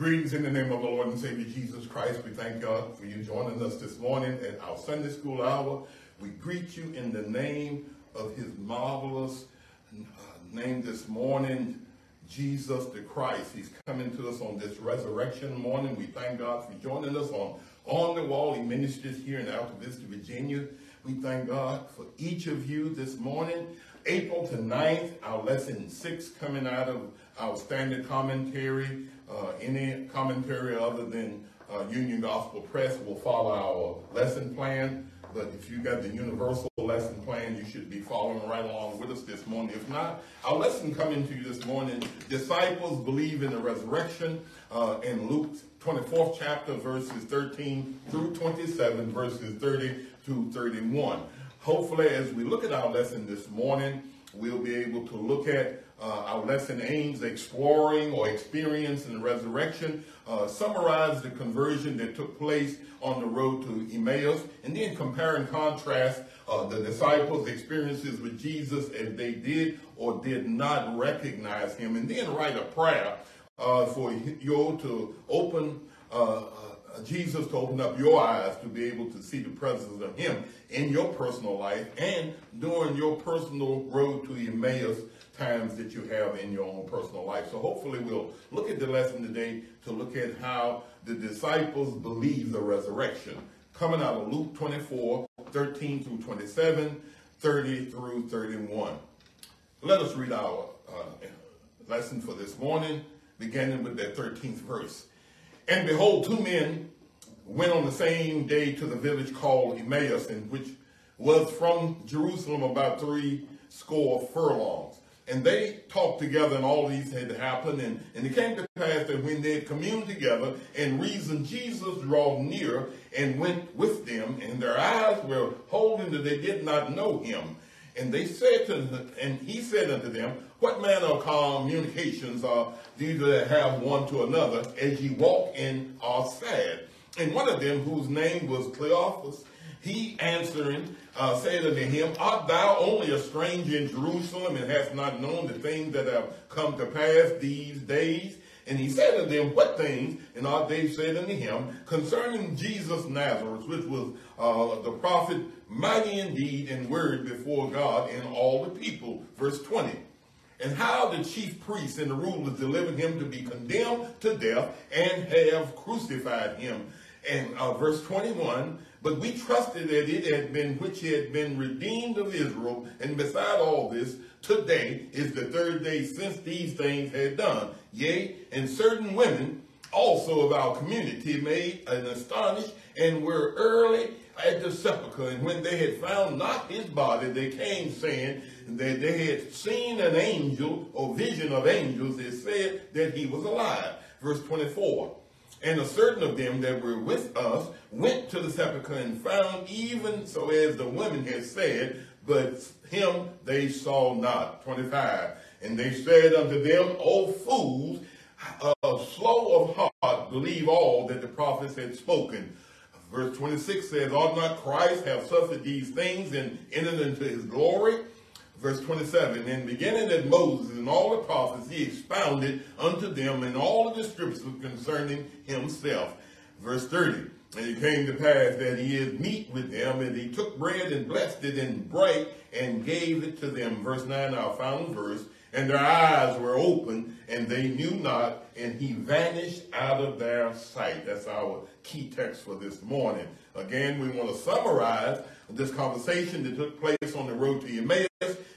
Greetings in the name of the Lord and Savior Jesus Christ. We thank God for you joining us this morning at our Sunday school hour. We greet you in the name of his marvelous uh, name this morning, Jesus the Christ. He's coming to us on this resurrection morning. We thank God for joining us on On the Wall. He ministers here in Altavista, Virginia. We thank God for each of you this morning. April the 9th, our lesson six coming out of our standard commentary. Uh, any commentary other than uh, Union Gospel Press will follow our lesson plan. But if you got the universal lesson plan, you should be following right along with us this morning. If not, our lesson coming to you this morning, disciples believe in the resurrection uh, in Luke 24th chapter, verses 13 through 27, verses 30 to 31. Hopefully, as we look at our lesson this morning, we'll be able to look at uh, our lesson aims exploring or experiencing the resurrection, uh, summarize the conversion that took place on the road to Emmaus, and then compare and contrast uh, the disciples' experiences with Jesus as they did or did not recognize him, and then write a prayer uh, for you to open uh, uh, Jesus to open up your eyes to be able to see the presence of him in your personal life and during your personal road to Emmaus times that you have in your own personal life. So hopefully we'll look at the lesson today to look at how the disciples believe the resurrection. Coming out of Luke 24, 13 through 27, 30 through 31. Let us read our uh, lesson for this morning, beginning with that 13th verse. And behold, two men went on the same day to the village called Emmaus, in which was from Jerusalem about three score furlongs. And they talked together, and all these had happened. And, and it came to pass that when they had communed together and reasoned, Jesus drew near and went with them, and their eyes were holding that they did not know him. And they said to them, and he said unto them, What manner of communications are these that have one to another as ye walk in are sad? And one of them, whose name was Cleophas, he answering uh, said unto him, Art thou only a stranger in Jerusalem and hast not known the things that have come to pass these days? And he said unto them, What things? And all they said unto him, Concerning Jesus Nazareth, which was uh, the prophet, mighty indeed in word before God and all the people. Verse 20 and how the chief priests and the rulers delivered him to be condemned to death and have crucified him. And uh, verse 21, but we trusted that it had been which had been redeemed of Israel, and beside all this, today is the third day since these things had done. Yea, and certain women also of our community made an astonished and were early at the sepulchre. And when they had found not his body, they came saying that they had seen an angel or vision of angels that said that he was alive. Verse 24. And a certain of them that were with us went to the sepulchre and found even so as the women had said, but him they saw not. 25. And they said unto them, O fools, uh, slow of heart, believe all that the prophets had spoken. Verse 26 says, Ought not Christ have suffered these things and entered into his glory? Verse 27, and beginning at Moses and all the prophets, he expounded unto them in all the scriptures concerning himself. Verse 30, and it came to pass that he had meat with them, and he took bread and blessed it and brake and gave it to them. Verse 9, our final verse, and their eyes were open, and they knew not, and he vanished out of their sight. That's our key text for this morning. Again, we want to summarize this conversation that took place on the road to Emmaus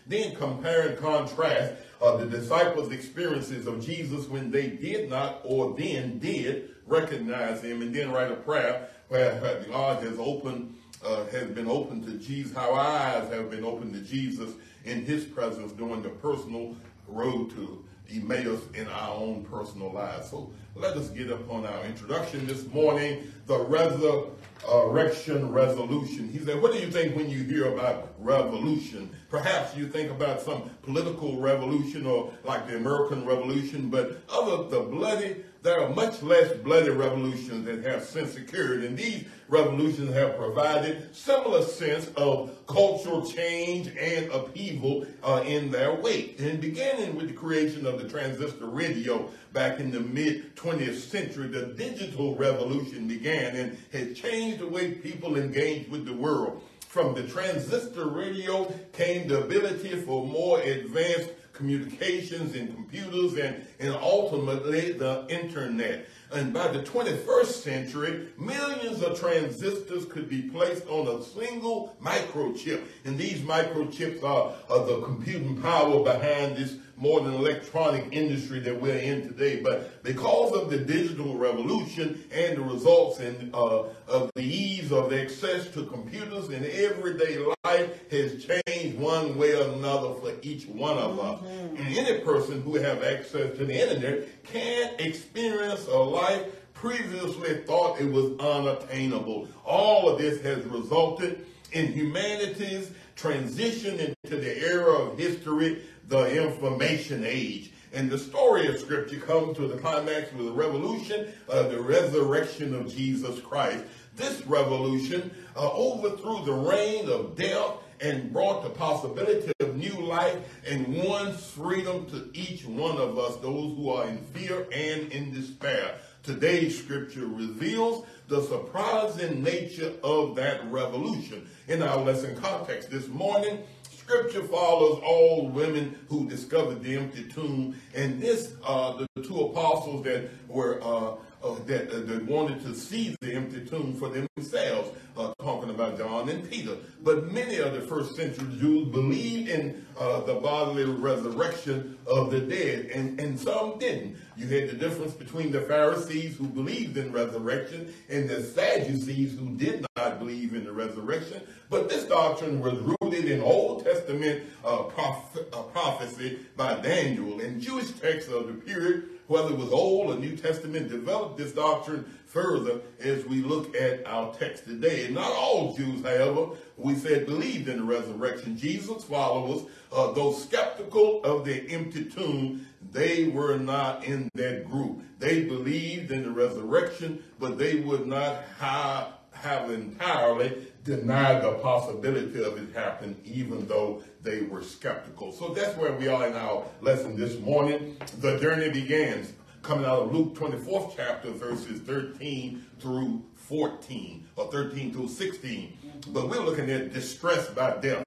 then compare and contrast uh, the disciples' experiences of Jesus when they did not or then did recognize him, and then write a prayer where God has opened, uh, has been open to Jesus, how eyes have been opened to Jesus in his presence during the personal road to Emmaus in our own personal lives. So let us get up on our introduction this morning, the resurrection resolution. He said, what do you think when you hear about revolution? Perhaps you think about some political revolution or like the American Revolution, but other the bloody there are much less bloody revolutions that have since occurred, and these revolutions have provided similar sense of cultural change and upheaval uh, in their wake. And beginning with the creation of the transistor radio back in the mid 20th century, the digital revolution began and has changed the way people engage with the world. From the transistor radio came the ability for more advanced communications and computers and, and ultimately the internet. And by the 21st century, millions of transistors could be placed on a single microchip. And these microchips are, are the computing power behind this modern electronic industry that we're in today. But because of the digital revolution and the results in, uh, of the ease of access to computers in everyday life has changed one way or another for each one of us. Mm-hmm. And any person who have access to the internet can experience a life previously thought it was unattainable. All of this has resulted in humanity's transition into the era of history the information age. And the story of Scripture comes to the climax with the revolution of the resurrection of Jesus Christ. This revolution uh, overthrew the reign of death and brought the possibility of new life and one's freedom to each one of us, those who are in fear and in despair. Today's scripture reveals the surprising nature of that revolution. In our lesson context this morning, Scripture follows all women who discovered the empty tomb, and this, uh, the two apostles that were uh, uh, that, uh, that wanted to see the empty tomb for themselves, uh, talking about John and Peter. But many of the first century Jews believed in uh, the bodily resurrection of the dead, and, and some didn't. You had the difference between the Pharisees who believed in resurrection and the Sadducees who did not believe in the resurrection. But this doctrine was rooted in Old Testament uh, proph- uh, prophecy by Daniel and Jewish texts of the period whether it was Old or New Testament, developed this doctrine further as we look at our text today. not all Jews, however, we said believed in the resurrection. Jesus' followers, uh, though skeptical of the empty tomb, they were not in that group. They believed in the resurrection, but they would not have, have entirely denied the possibility of it happening, even though they were skeptical. So that's where we are in our lesson this morning. The journey begins coming out of Luke 24th chapter, verses 13 through 14, or 13 through 16. But we're looking at distress by death.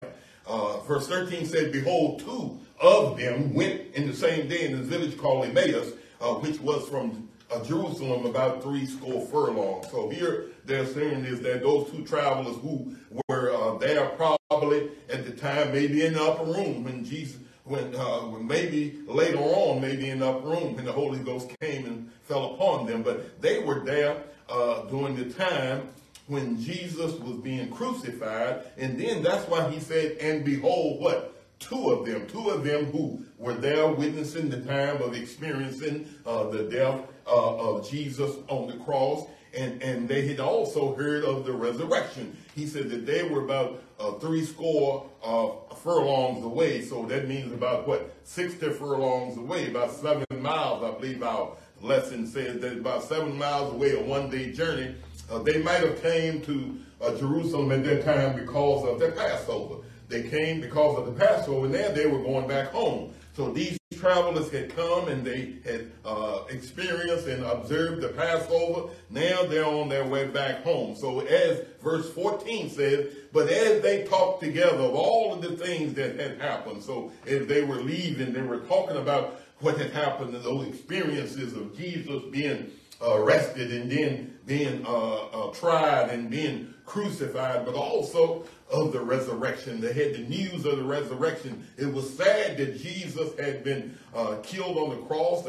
Uh, verse 13 said, Behold, two of them went in the same day in the village called Emmaus, uh, which was from uh, Jerusalem about three score furlongs. So here they're saying is that those two travelers who were uh, there probably at the time, maybe in the upper room when Jesus, when, uh, when maybe later on, maybe in the upper room when the Holy Ghost came and fell upon them, but they were there uh, during the time when Jesus was being crucified, and then that's why he said, "And behold, what." two of them, two of them who were there witnessing the time of experiencing uh, the death uh, of Jesus on the cross. And, and they had also heard of the resurrection. He said that they were about uh, three score uh, furlongs away. So that means about what, 60 furlongs away, about seven miles, I believe our lesson says that about seven miles away, a one day journey. Uh, they might have came to uh, Jerusalem at that time because of their Passover. They came because of the Passover, and then they were going back home. So these travelers had come and they had uh, experienced and observed the Passover. Now they're on their way back home. So as verse 14 says, but as they talked together of all of the things that had happened, so as they were leaving, they were talking about what had happened and those experiences of Jesus being arrested and then being uh, uh, tried and being crucified, but also of the resurrection. They had the news of the resurrection. It was sad that Jesus had been uh, killed on the cross.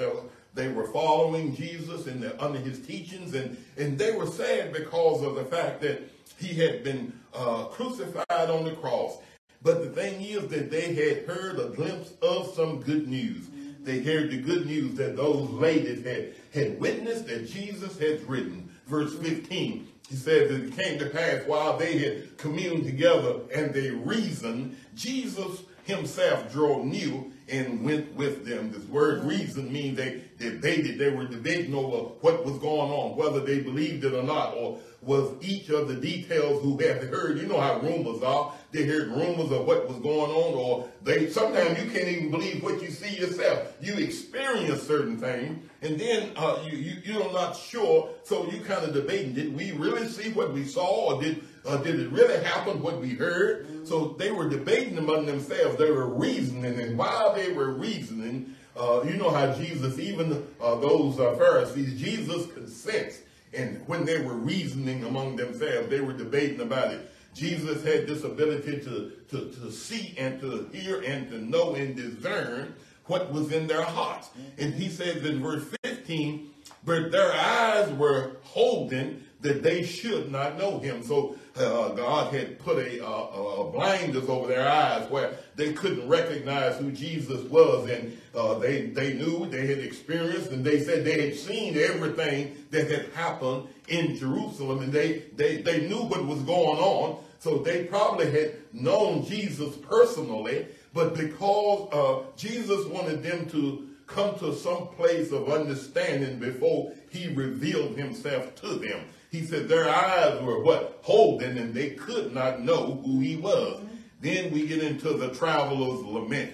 They, were following Jesus and under his teachings, and, and they were sad because of the fact that he had been uh, crucified on the cross. But the thing is that they had heard a glimpse of some good news. They heard the good news that those ladies had, had witnessed that Jesus had written. Verse 15, he says that it came to pass while they had communed together and they reasoned, Jesus himself drew near and went with them. This word reason means they debated. They were debating over what was going on, whether they believed it or not, or was each of the details who had heard. You know how rumors are. They heard rumors of what was going on, or they sometimes you can't even believe what you see yourself. You experience certain things, and then uh, you, you you're not sure, so you kind of debating: Did we really see what we saw, or did uh, did it really happen what we heard? So they were debating among themselves. They were reasoning, and while they were reasoning, uh, you know how Jesus, even uh, those uh, Pharisees, Jesus consents and when they were reasoning among themselves, they were debating about it. Jesus had this ability to, to, to see and to hear and to know and discern what was in their hearts. Mm-hmm. And he says in verse 15, but their eyes were holding that they should not know him. So uh, God had put a, uh, a, blinders over their eyes where they couldn't recognize who Jesus was. And uh, they, they knew, they had experienced, and they said they had seen everything that had happened in Jerusalem. And they, they, they knew what was going on. So they probably had known Jesus personally. But because uh, Jesus wanted them to come to some place of understanding before he revealed himself to them. He said their eyes were what? Holding and they could not know who he was. Mm-hmm. Then we get into the traveler's lament,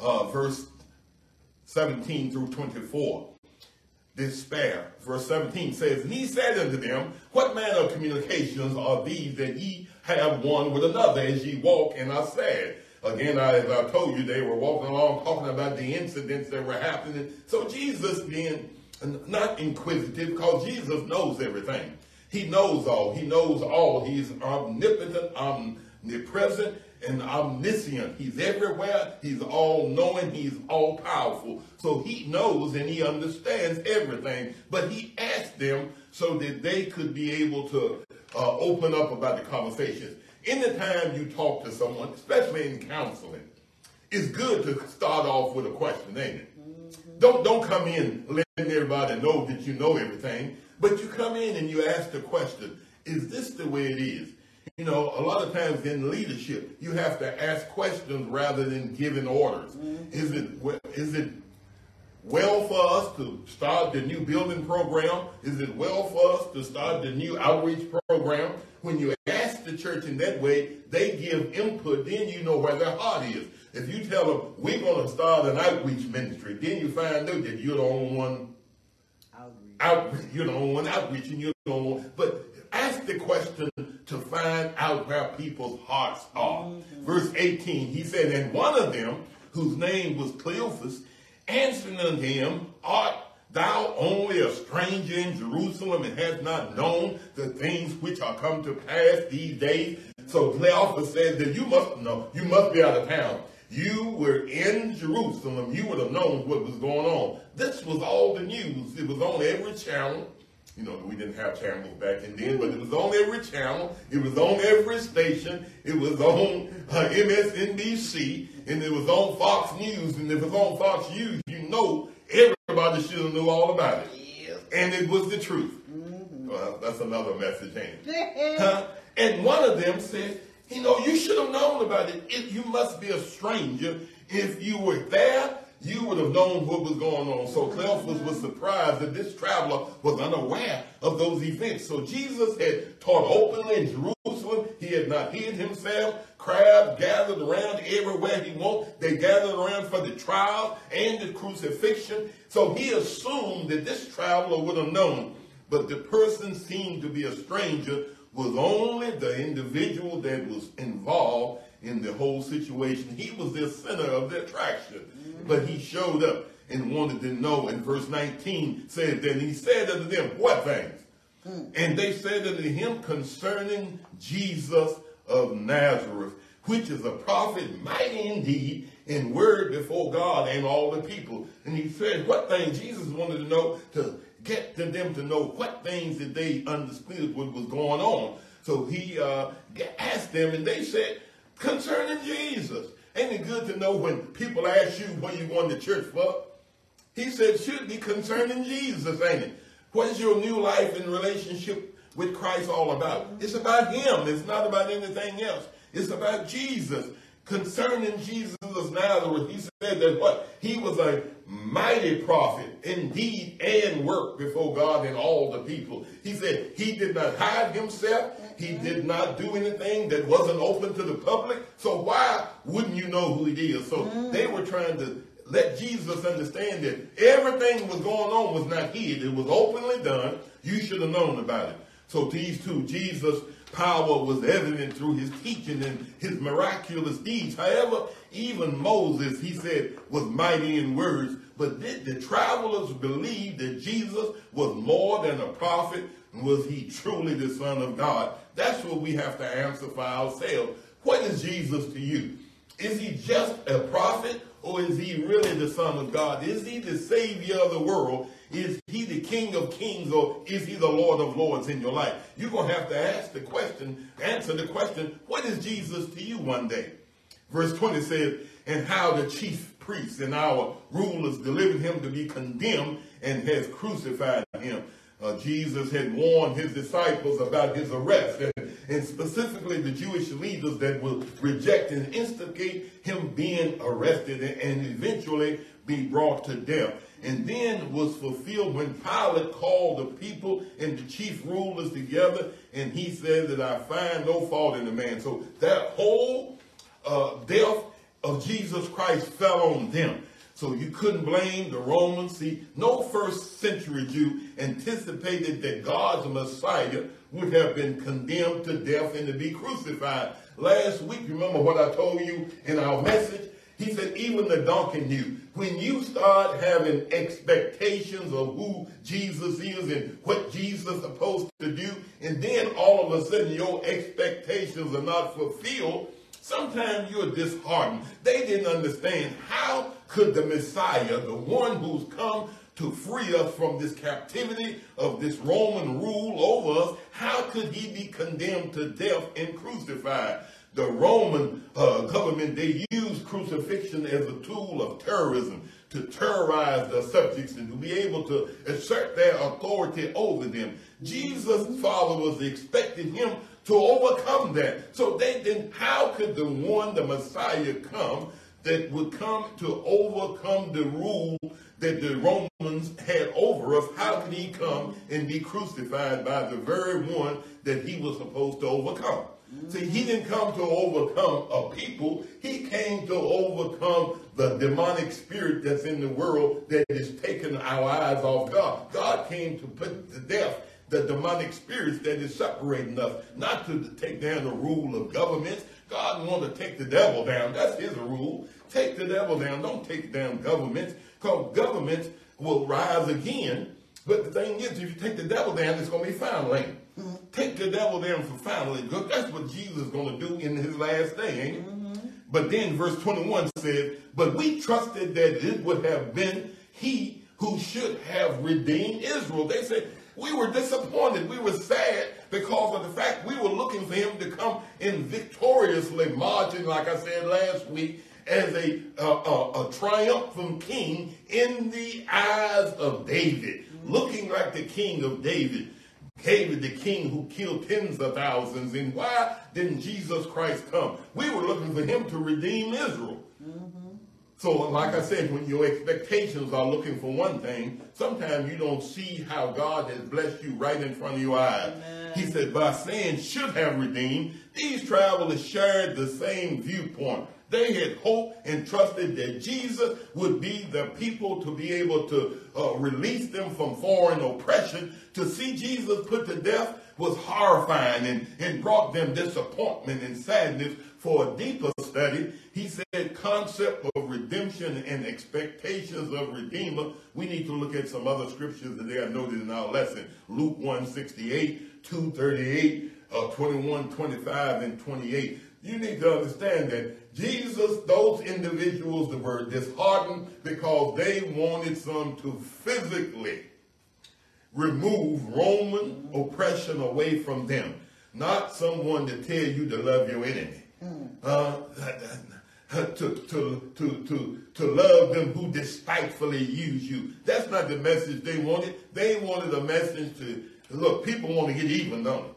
uh, verse 17 through 24. Despair. Verse 17 says, And he said unto them, What manner of communications are these that ye have one with another as ye walk and I said, Again, I, as I told you, they were walking along talking about the incidents that were happening. So Jesus being not inquisitive because Jesus knows everything. He knows all. He knows all. He's omnipotent, omnipresent, and omniscient. He's everywhere. He's all knowing. He's all powerful. So he knows and he understands everything. But he asked them so that they could be able to uh, open up about the conversations. Anytime you talk to someone, especially in counseling, it's good to start off with a question, ain't it? Mm-hmm. Don't don't come in everybody know that you know everything, but you come in and you ask the question, is this the way it is? You know, a lot of times in leadership, you have to ask questions rather than giving orders. Mm-hmm. Is it is it well for us to start the new building program? Is it well for us to start the new outreach program? When you ask the church in that way, they give input, then you know where their heart is. If you tell them, we're going to start an outreach ministry, then you find out that you're the only one outreach. outreach you're the only one outreach, and you're the only one. But ask the question to find out where people's hearts are. Mm-hmm. Verse 18, he said, and one of them, whose name was Cleophas, answering unto him, Art thou only a stranger in Jerusalem and hast not known the things which are come to pass these days? So Cleophas said that you must know, you must be out of town. You were in Jerusalem, you would have known what was going on. This was all the news. It was on every channel. You know, we didn't have channels back in then, but it was on every channel. It was on every station. It was on uh, MSNBC, and it was on Fox News. And if it was on Fox News, you know everybody should have knew all about it. And it was the truth. Mm-hmm. Well, that's another message, ain't it? huh? And one of them said, you know, you should have known about it. You must be a stranger. If you were there, you would have known what was going on. So Cleophas was surprised that this traveler was unaware of those events. So Jesus had taught openly in Jerusalem. He had not hid himself. Crowds gathered around everywhere he went. They gathered around for the trial and the crucifixion. So he assumed that this traveler would have known. But the person seemed to be a stranger was only the individual that was involved in the whole situation. He was the center of the attraction. But he showed up and wanted to know. And verse 19 says, Then he said unto them, What things? Hmm. And they said unto him concerning Jesus of Nazareth, which is a prophet mighty indeed in word before God and all the people. And he said, What things? Jesus wanted to know to get to them to know what things that they understood what was going on. So he uh, asked them, and they said, concerning Jesus. Ain't it good to know when people ask you what you going to church for? He said, should be concerning Jesus, ain't it? What is your new life and relationship with Christ all about? It's about him. It's not about anything else. It's about Jesus. Concerning Jesus of Nazareth, he said that what? He was a mighty prophet, indeed, and work before God and all the people. He said he did not hide himself. He did not do anything that wasn't open to the public. So why wouldn't you know who he is? So mm. they were trying to let Jesus understand that everything that was going on was not hid. It was openly done. You should have known about it. So these two, Jesus' power was evident through his teaching and his miraculous deeds. However, even Moses, he said, was mighty in words. But did the travelers believe that Jesus was more than a prophet? Was he truly the Son of God? That's what we have to answer for ourselves. What is Jesus to you? Is he just a prophet or is he really the Son of God? Is he the Savior of the world? Is he the King of kings or is he the Lord of lords in your life? You're going to have to ask the question, answer the question, what is Jesus to you one day? Verse 20 says, and how the chief priests and our rulers delivered him to be condemned and has crucified him. Uh, Jesus had warned his disciples about his arrest, and, and, specifically the Jewish leaders that would reject and instigate him being arrested and, and eventually be brought to death. And then was fulfilled when Pilate called the people and the chief rulers together, and he said that I find no fault in the man. So that whole uh, death of Jesus Christ fell on them. So you couldn't blame the Romans. See, no first century Jew anticipated that God's Messiah would have been condemned to death and to be crucified. Last week, remember what I told you in our message? He said, even the donkey knew. When you start having expectations of who Jesus is and what Jesus is supposed to do, and then all of a sudden your expectations are not fulfilled, sometimes you're disheartened. They didn't understand how could the Messiah, the one who's come to free us from this captivity of this Roman rule over us, how could he be condemned to death and crucified? The Roman uh, government, they used crucifixion as a tool of terrorism to terrorize the subjects and to be able to assert their authority over them. Jesus' followers expected him to overcome that. So they then, how could the one, the Messiah, come that would come to overcome the rule that the Romans had over us, how could he come and be crucified by the very one that he was supposed to overcome? See, he didn't come to overcome a people. He came to overcome the demonic spirit that's in the world that is taking our eyes off God. God came to put to death the demonic spirits that is separating us, not to take down the rule of governments. God wanted to take the devil down. That's his rule. Take the devil down. Don't take down governments because governments will rise again. But the thing is, if you take the devil down, it's going to be finally. Mm-hmm. Take the devil down for finally good. That's what Jesus is going to do in his last day, ain't it? Mm-hmm. But then verse 21 says, But we trusted that it would have been he who should have redeemed Israel. They said, we were disappointed. We were sad because of the fact we were looking for him to come in victoriously marching, like I said last week, as a, a triumphant king in the eyes of David, looking like the king of David. David, the king who killed tens of thousands. And why didn't Jesus Christ come? We were looking for him to redeem Israel. So, like I said, when your expectations are looking for one thing, sometimes you don't see how God has blessed you right in front of your eyes. Amen. He said, by saying should have redeemed, these travelers shared the same viewpoint. They had hoped and trusted that Jesus would be the people to be able to uh, release them from foreign oppression. To see Jesus put to death was horrifying and, and brought them disappointment and sadness. For a deeper study, he said concept of redemption and expectations of redeemer. We need to look at some other scriptures that they are noted in our lesson. Luke 168, 238, uh, 21, 25, and 28 you need to understand that Jesus, those individuals that were disheartened because they wanted some to physically remove Roman oppression away from them, not someone to tell you to love your enemy. Mm. Uh, to, to, to, to, to love them who despitefully use you. That's not the message they wanted. They wanted a message to, look, people want to get even, don't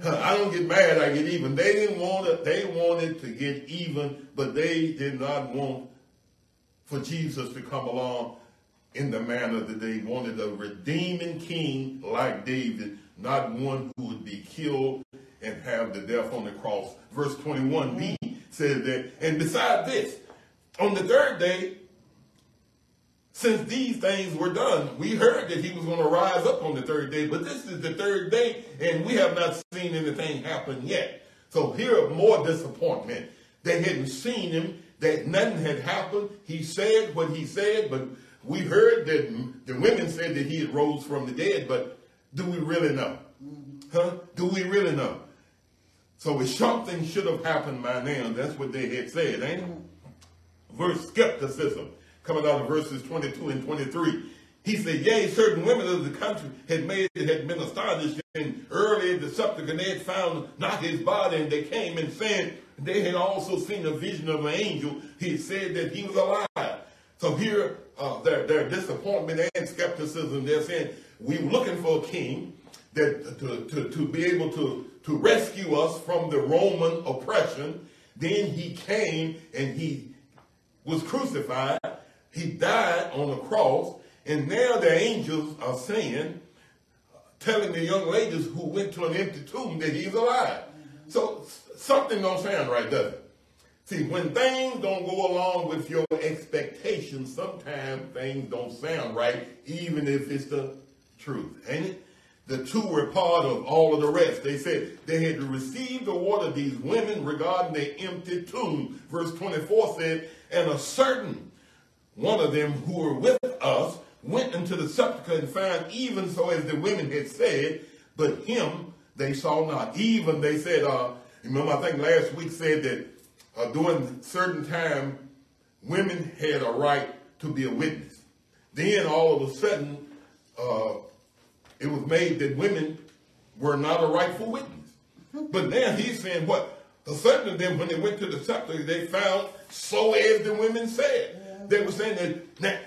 they? I don't get mad, I get even. They didn't want it, they wanted to get even, but they did not want for Jesus to come along in the manner that they wanted a redeeming king like David, not one who would be killed and have the death on the cross. Verse 21b says that, and beside this, on the third day, since these things were done, we heard that he was going to rise up on the third day, but this is the third day, and we have not seen anything happen yet. So here, more disappointment. They hadn't seen him, that nothing had happened. He said what he said, but we heard that the women said that he had rose from the dead, but do we really know? Mm-hmm. Huh? Do we really know? So if something should have happened by now, that's what they had said, ain't it? Verse skepticism coming out of verses 22 and 23. He said, Yea, certain women of the country had made had been astonished, and early the and they had found not his body, and they came and said they had also seen a vision of an angel. He said that he was alive. So here, uh, their, their disappointment and skepticism, they're saying, we were looking for a king that to, to, to be able to, to rescue us from the Roman oppression. Then he came and he was crucified he died on the cross, and now the angels are saying, telling the young ladies who went to an empty tomb that he's alive. So something don't sound right, does it? See, when things don't go along with your expectations, sometimes things don't sound right, even if it's the truth, ain't it? The two were part of all of the rest. They said they had received the of these women regarding the empty tomb. Verse 24 said, and a certain one of them who were with us went into the sepulchre and found even so as the women had said, but him they saw not. Even they said, uh, remember I think last week said that uh, during certain time, women had a right to be a witness. Then all of a sudden, uh, it was made that women were not a rightful witness. But now he's saying what? A certain of them, when they went to the sepulchre, they found so as the women said they were saying that, that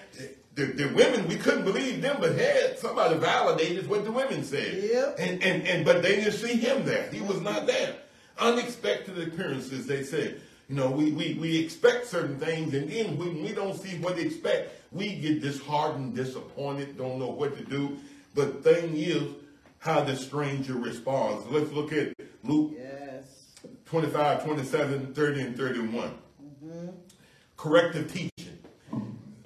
the, the, women, we couldn't believe them, but had somebody validated what the women said. Yep. And, and, and but they didn't see him there. He was not there. Unexpected appearances, they said. You know, we, we, we expect certain things, and then when we don't see what they expect, we get disheartened, disappointed, don't know what to do. But thing is, how the stranger responds. Let's look at Luke yes. 25, 27, 30, and 31. Mm-hmm. Corrective teaching.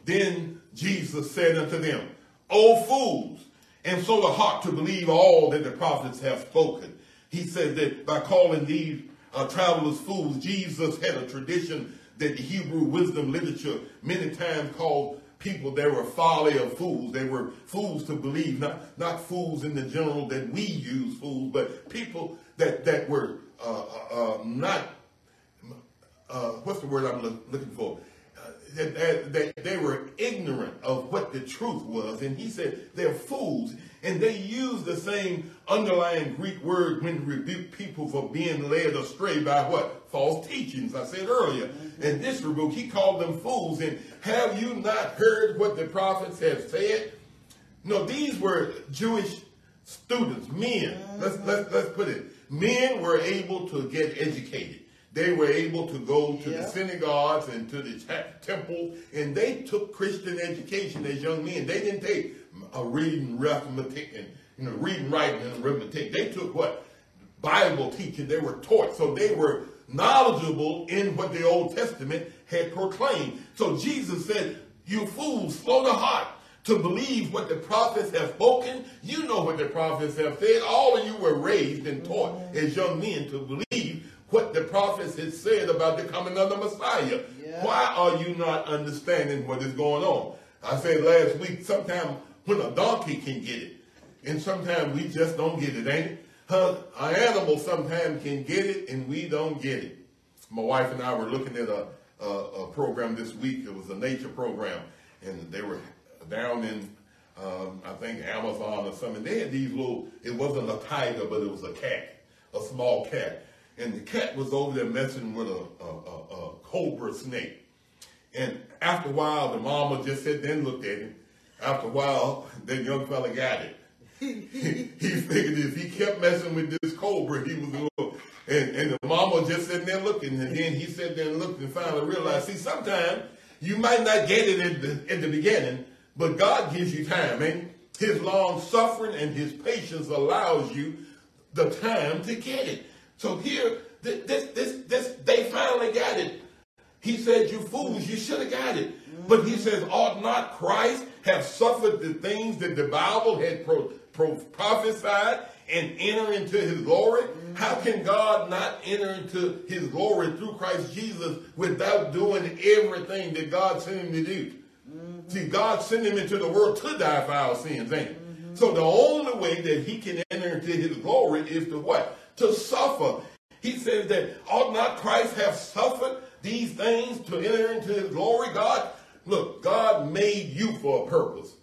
Then Jesus said unto them, O fools, and so the heart to believe all that the prophets have spoken. He said that by calling these uh, travelers fools, Jesus had a tradition that the Hebrew wisdom literature many times called people they were folly of fools. They were fools to believe, not, not fools in the general that we use fools, but people that, that were uh, uh, uh not, uh, what's the word I'm looking for? That, that they were ignorant of what the truth was. And he said they're fools. And they use the same underlying Greek word when to rebuke people for being led astray by what? False teachings, I said earlier. Mm-hmm. And this rebuke, he called them fools. And have you not heard what the prophets have said? No, these were Jewish students, men. Let's, let's, let's put it. Men were able to get educated they were able to go to yeah. the synagogues and to the temple, and they took Christian education as young men. They didn't take a reading, arithmetic, and you know, reading, writing, and arithmetic. They took what Bible teaching. They were taught, so they were knowledgeable in what the Old Testament had proclaimed. So Jesus said, "You fools, slow to heart." To believe what the prophets have spoken, you know what the prophets have said. All of you were raised and taught mm-hmm. as young men to believe what the prophets had said about the coming of the Messiah. Yeah. Why are you not understanding what is going on? I said last week, sometimes when a donkey can get it, and sometimes we just don't get it, ain't it? Huh? An animal sometimes can get it, and we don't get it. My wife and I were looking at a, a, a program this week. It was a nature program, and they were down in, um, I think, Amazon or something. They had these little, it wasn't a tiger, but it was a cat, a small cat and the cat was over there messing with a, a, a, a cobra snake. And after a while, the mama just sat there and looked at him. After a while, that young fella got it. he, figured if he kept messing with this cobra, he was going and, and the mama just sitting there looking, and then he sat there and looked and finally realized, see, sometimes You might not get it in the, in the beginning, but God gives you time. And his long suffering and his patience allows you the time to get it. So here, this, this, this, they finally got it. He said, you fools, you should have got it. But he says, ought not Christ have suffered the things that the Bible had pro, pro, prophesied and enter into his glory? How can God not enter into his glory through Christ Jesus without doing everything that God sent him to do? Mm-hmm. See, God sent him into the world to die for our sins, ain't? Mm-hmm. So the only way that he can enter into his glory is to what? To suffer. He says that ought not Christ have suffered these things to enter into his glory? God, look, God made you for a purpose.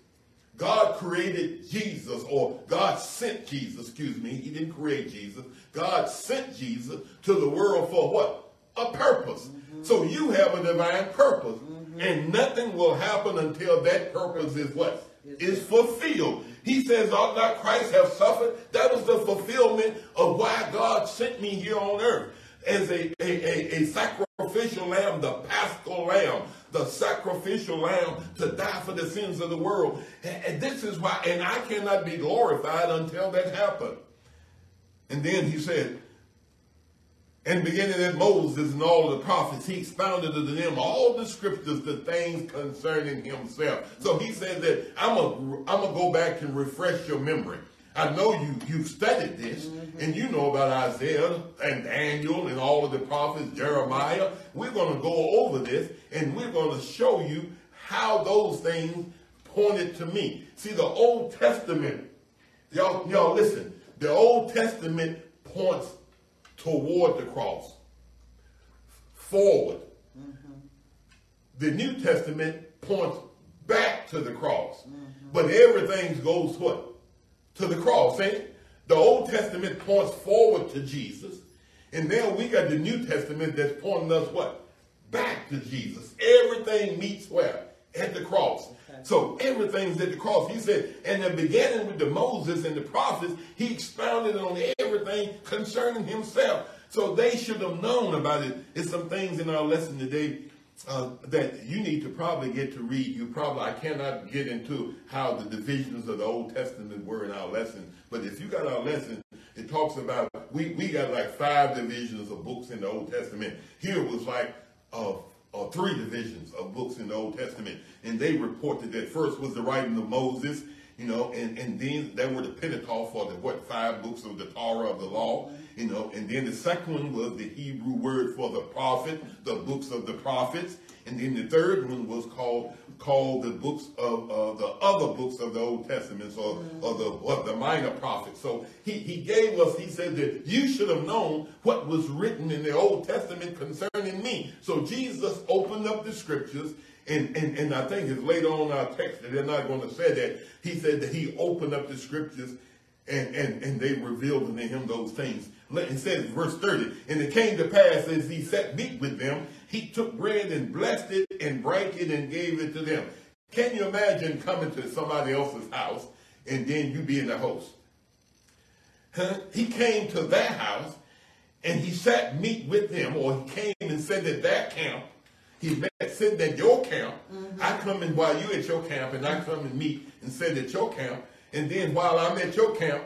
God created Jesus, or God sent Jesus, excuse me. He didn't create Jesus. God sent Jesus to the world for what? A purpose. Mm-hmm. So you have a divine purpose. Mm-hmm. And nothing will happen until that purpose is what? Is fulfilled. He says, ought not Christ have suffered? That was the fulfillment of why God sent me here on earth as a, a, a, a sacrificial lamb, the paschal lamb, the sacrificial lamb to die for the sins of the world. And this is why, and I cannot be glorified until that happened. And then he said, and beginning at Moses and all of the prophets, he expounded to them all the scriptures, the things concerning himself. So he said that I'm going I'm to go back and refresh your memory. I know you, you've studied this, mm-hmm. and you know about Isaiah and Daniel and all of the prophets, Jeremiah. We're going to go over this, and we're going to show you how those things pointed to me. See, the Old Testament, y'all, y'all listen, the Old Testament points toward the cross, forward. Mm-hmm. The New Testament points back to the cross. Mm-hmm. But everything goes what? to the cross. See? The Old Testament points forward to Jesus. And then we got the New Testament that's pointing us what? Back to Jesus. Everything meets where? At the cross. So everything's at the cross. He said, and the beginning with the Moses and the prophets, he expounded on everything concerning himself. So they should have known about it. It's some things in our lesson today uh, that you need to probably get to read. You probably, I cannot get into how the divisions of the Old Testament were in our lesson, but if you got our lesson, it talks about, we, we got like five divisions of books in the Old Testament. Here was like uh, uh, three divisions of books in the Old Testament. And they reported that first was the writing of Moses, you know, and, and then there were the Pentateuch for the, what, five books of the Torah of the law you know, and then the second one was the Hebrew word for the prophet, the books of the prophets, and then the third one was called called the books of uh, the other books of the Old Testament, or, mm-hmm. or the or the minor prophets. So he, he gave us, he said that you should have known what was written in the Old Testament concerning me. So Jesus opened up the scriptures and, and, and I think it's later on our text that they're not going to say that. He said that he opened up the scriptures and, and, and they revealed unto him those things. It says, verse 30, and it came to pass as he sat meat with them, he took bread and blessed it and broke it and gave it to them. Can you imagine coming to somebody else's house and then you being the host? Huh? He came to their house and he sat meat with them, or he came and said at their camp. He met, said at your camp. Mm-hmm. I come in while you at your camp, and I come and meet and sit at your camp. And then while I'm at your camp,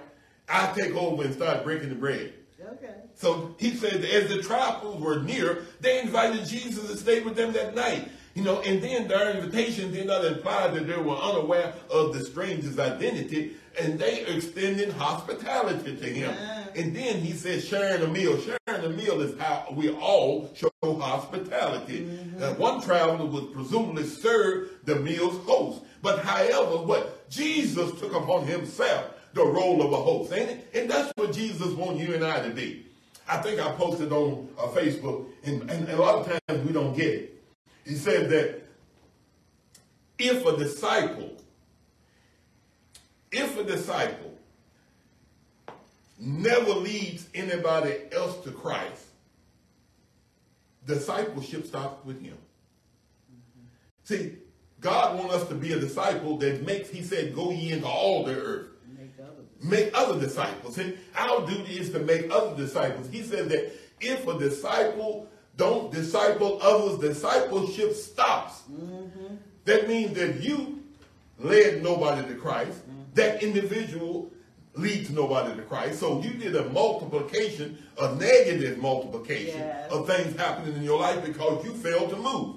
I take over and start breaking the bread. Okay. So he said, as the tribals were near, they invited Jesus to stay with them that night. You know, and then their invitation did not imply that they were unaware of the stranger's identity, and they extended hospitality to him. Yeah. And then he said, sharing a meal. Sharing a meal is how we all show hospitality. Mm-hmm. Uh, one traveler would presumably serve the meal's host. But however, what Jesus took upon himself the role of a host, ain't it? And that's what Jesus wants you and I to be. I think I posted on uh, Facebook, and, and a lot of times we don't get it. He said that if a disciple, if a disciple never leads anybody else to Christ, discipleship stops with him. Mm-hmm. See, God wants us to be a disciple that makes, he said, go ye into all the earth make other disciples. And our duty is to make other disciples. He said that if a disciple don't disciple others, discipleship stops. Mm-hmm. That means that you led nobody to Christ. Mm-hmm. That individual leads nobody to Christ. So you did a multiplication, a negative multiplication yes. of things happening in your life because you failed to move.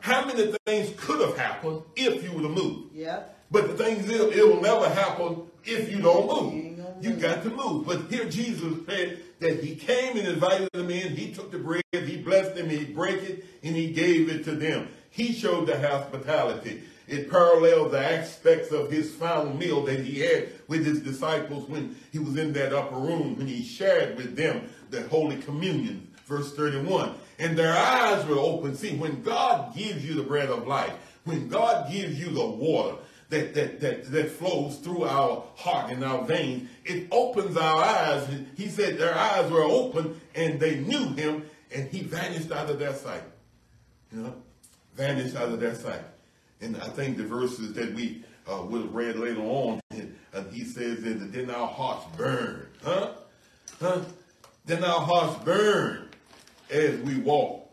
How many things could have happened if you would have moved? Yeah. But the thing is, it will never happen if you don't move. You got to move. But here Jesus said that he came and invited them in. He took the bread, he blessed them, he broke it, and he gave it to them. He showed the hospitality. It parallels the aspects of his final meal that he had with his disciples when he was in that upper room, when he shared with them the Holy Communion. Verse 31. And their eyes were open. See, when God gives you the bread of life, when God gives you the water, that, that, that, that flows through our heart and our veins. It opens our eyes. He said their eyes were open and they knew him and he vanished out of their sight. You know, vanished out of their sight. And I think the verses that we uh, have read later on, uh, he says that then our hearts burn. Huh? Huh? Then our hearts burn as we walk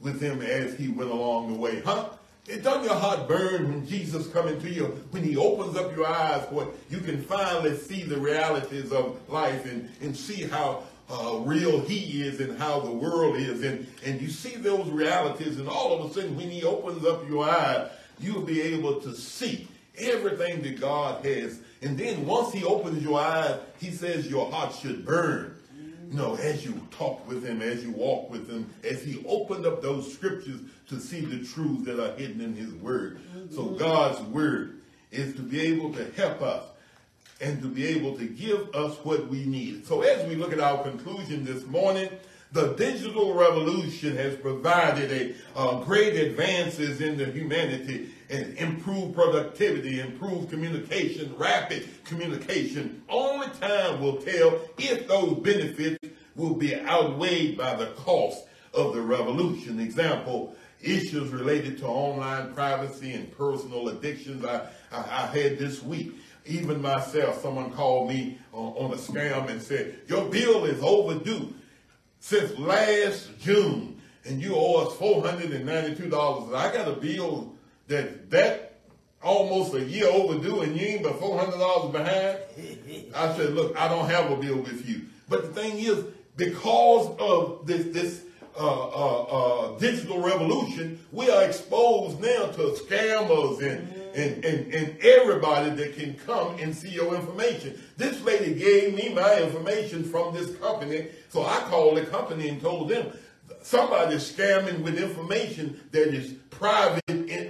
with him as he went along the way. Huh? It doesn't your heart burn when Jesus comes into you, when he opens up your eyes where you can finally see the realities of life and, and see how uh, real he is and how the world is. And, and you see those realities and all of a sudden when he opens up your eyes, you'll be able to see everything that God has. And then once he opens your eyes, he says your heart should burn. Know, as you talk with him, as you walk with him, as he opened up those scriptures to see the truths that are hidden in his word. Mm-hmm. So God's word is to be able to help us and to be able to give us what we need. So as we look at our conclusion this morning, the digital revolution has provided a uh, great advances in the humanity and improved productivity, improve communication, rapid communication. Only time will tell if those benefits will be outweighed by the cost of the revolution. Example, issues related to online privacy and personal addictions I, I, I had this week. Even myself, someone called me on a scam and said, your bill is overdue since last June, and you owe us $492. I got a bill that that almost a year overdue, and you ain't but $400 behind. I said, look, I don't have a bill with you. But the thing is, because of this, this uh, uh, uh, digital revolution, we are exposed now to scammers and and, and, and everybody that can come and see your information. This lady gave me my information from this company, so I called the company and told them, somebody's scamming with information that is private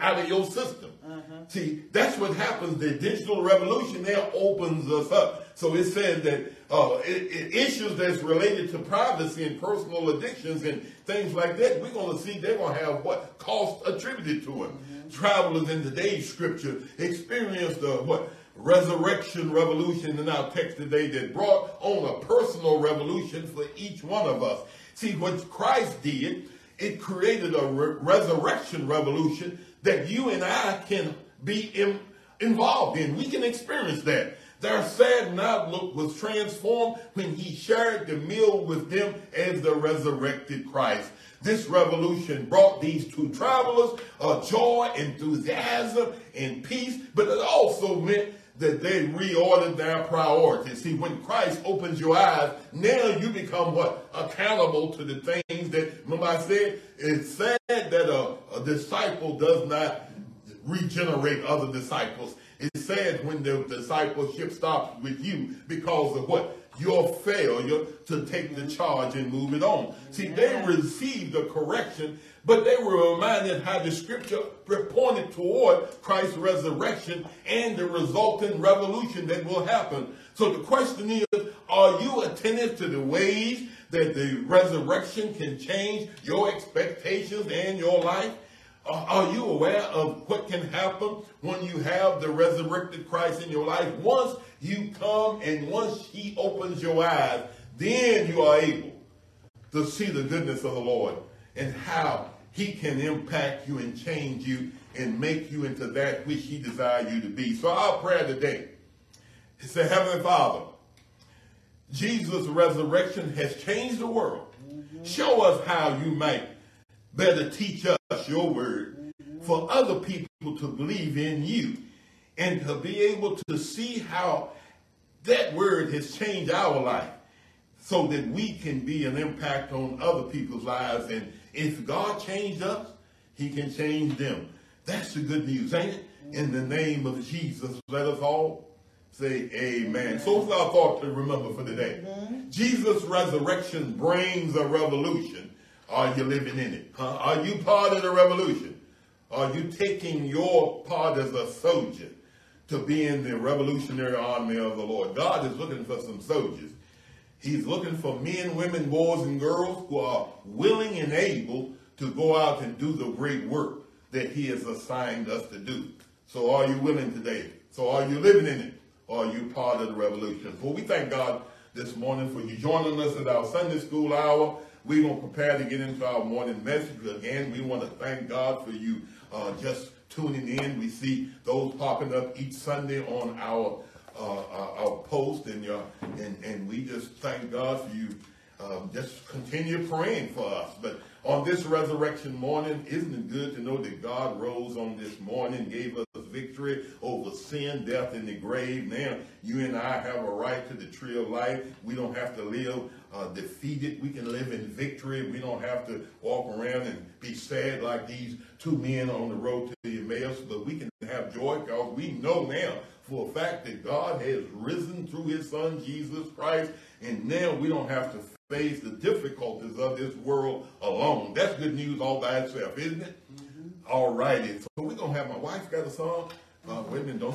out of your system. Uh-huh. See, that's what happens. The digital revolution there opens us up. So it says that uh, it, it, issues that's related to privacy and personal addictions and things like that, we're going to see they're going to have what cost attributed to them. Mm-hmm. Travelers in today's scripture experienced the what resurrection revolution in our text today that brought on a personal revolution for each one of us. See, what Christ did, it created a re- resurrection revolution that you and I can be in, involved in. We can experience that. Their sad outlook was transformed when he shared the meal with them as the resurrected Christ. This revolution brought these two travelers uh, joy, enthusiasm, and peace, but it also meant that they reordered their priorities. See, when Christ opens your eyes, now you become what? Accountable to the things that, remember I said, it's sad that a, a disciple does not regenerate other disciples. It's sad when the discipleship stops with you because of what? Your failure to take the charge and move it on. See, they received the correction but they were reminded how the scripture pointed toward Christ's resurrection and the resulting revolution that will happen. So the question is, are you attentive to the ways that the resurrection can change your expectations and your life? Uh, are you aware of what can happen when you have the resurrected Christ in your life? Once you come and once he opens your eyes, then you are able to see the goodness of the Lord and how he can impact you and change you and make you into that which he desires you to be. So our prayer today is say, Heavenly Father, Jesus' resurrection has changed the world. Mm-hmm. Show us how you might better teach us your word for other people to believe in you and to be able to see how that word has changed our life so that we can be an impact on other people's lives. And if God changed us, he can change them. That's the good news, ain't it? In the name of Jesus, let us all say amen. So it's our thought to remember for today. Jesus' resurrection brings a revolution. Are you living in it? Huh? Are you part of the revolution? Are you taking your part as a soldier to be in the revolutionary army of the Lord? God is looking for some soldiers. He's looking for men, women, boys, and girls who are willing and able to go out and do the great work that he has assigned us to do. So are you willing today? So are you living in it? Or are you part of the revolution? Well, we thank God this morning for you joining us at our Sunday school hour. We're going to prepare to get into our morning message. Again, we want to thank God for you uh, just tuning in. We see those popping up each Sunday on our uh, our, our post, and your and and we just thank God for you. Um, just continue praying for us. But on this resurrection morning, isn't it good to know that God rose on this morning, gave us victory over sin, death, and the grave? Now you and I have a right to the tree of life. We don't have to live uh, defeated. We can live in victory. We don't have to walk around and be sad like these two men on the road to the Emmaus, but we can have joy because we know now for a fact that God has risen through his son Jesus Christ, and now we don't have to face the difficulties of this world alone. That's good news all by itself, isn't it? All righty. So we're to have my wife got a song. Uh, minute, don't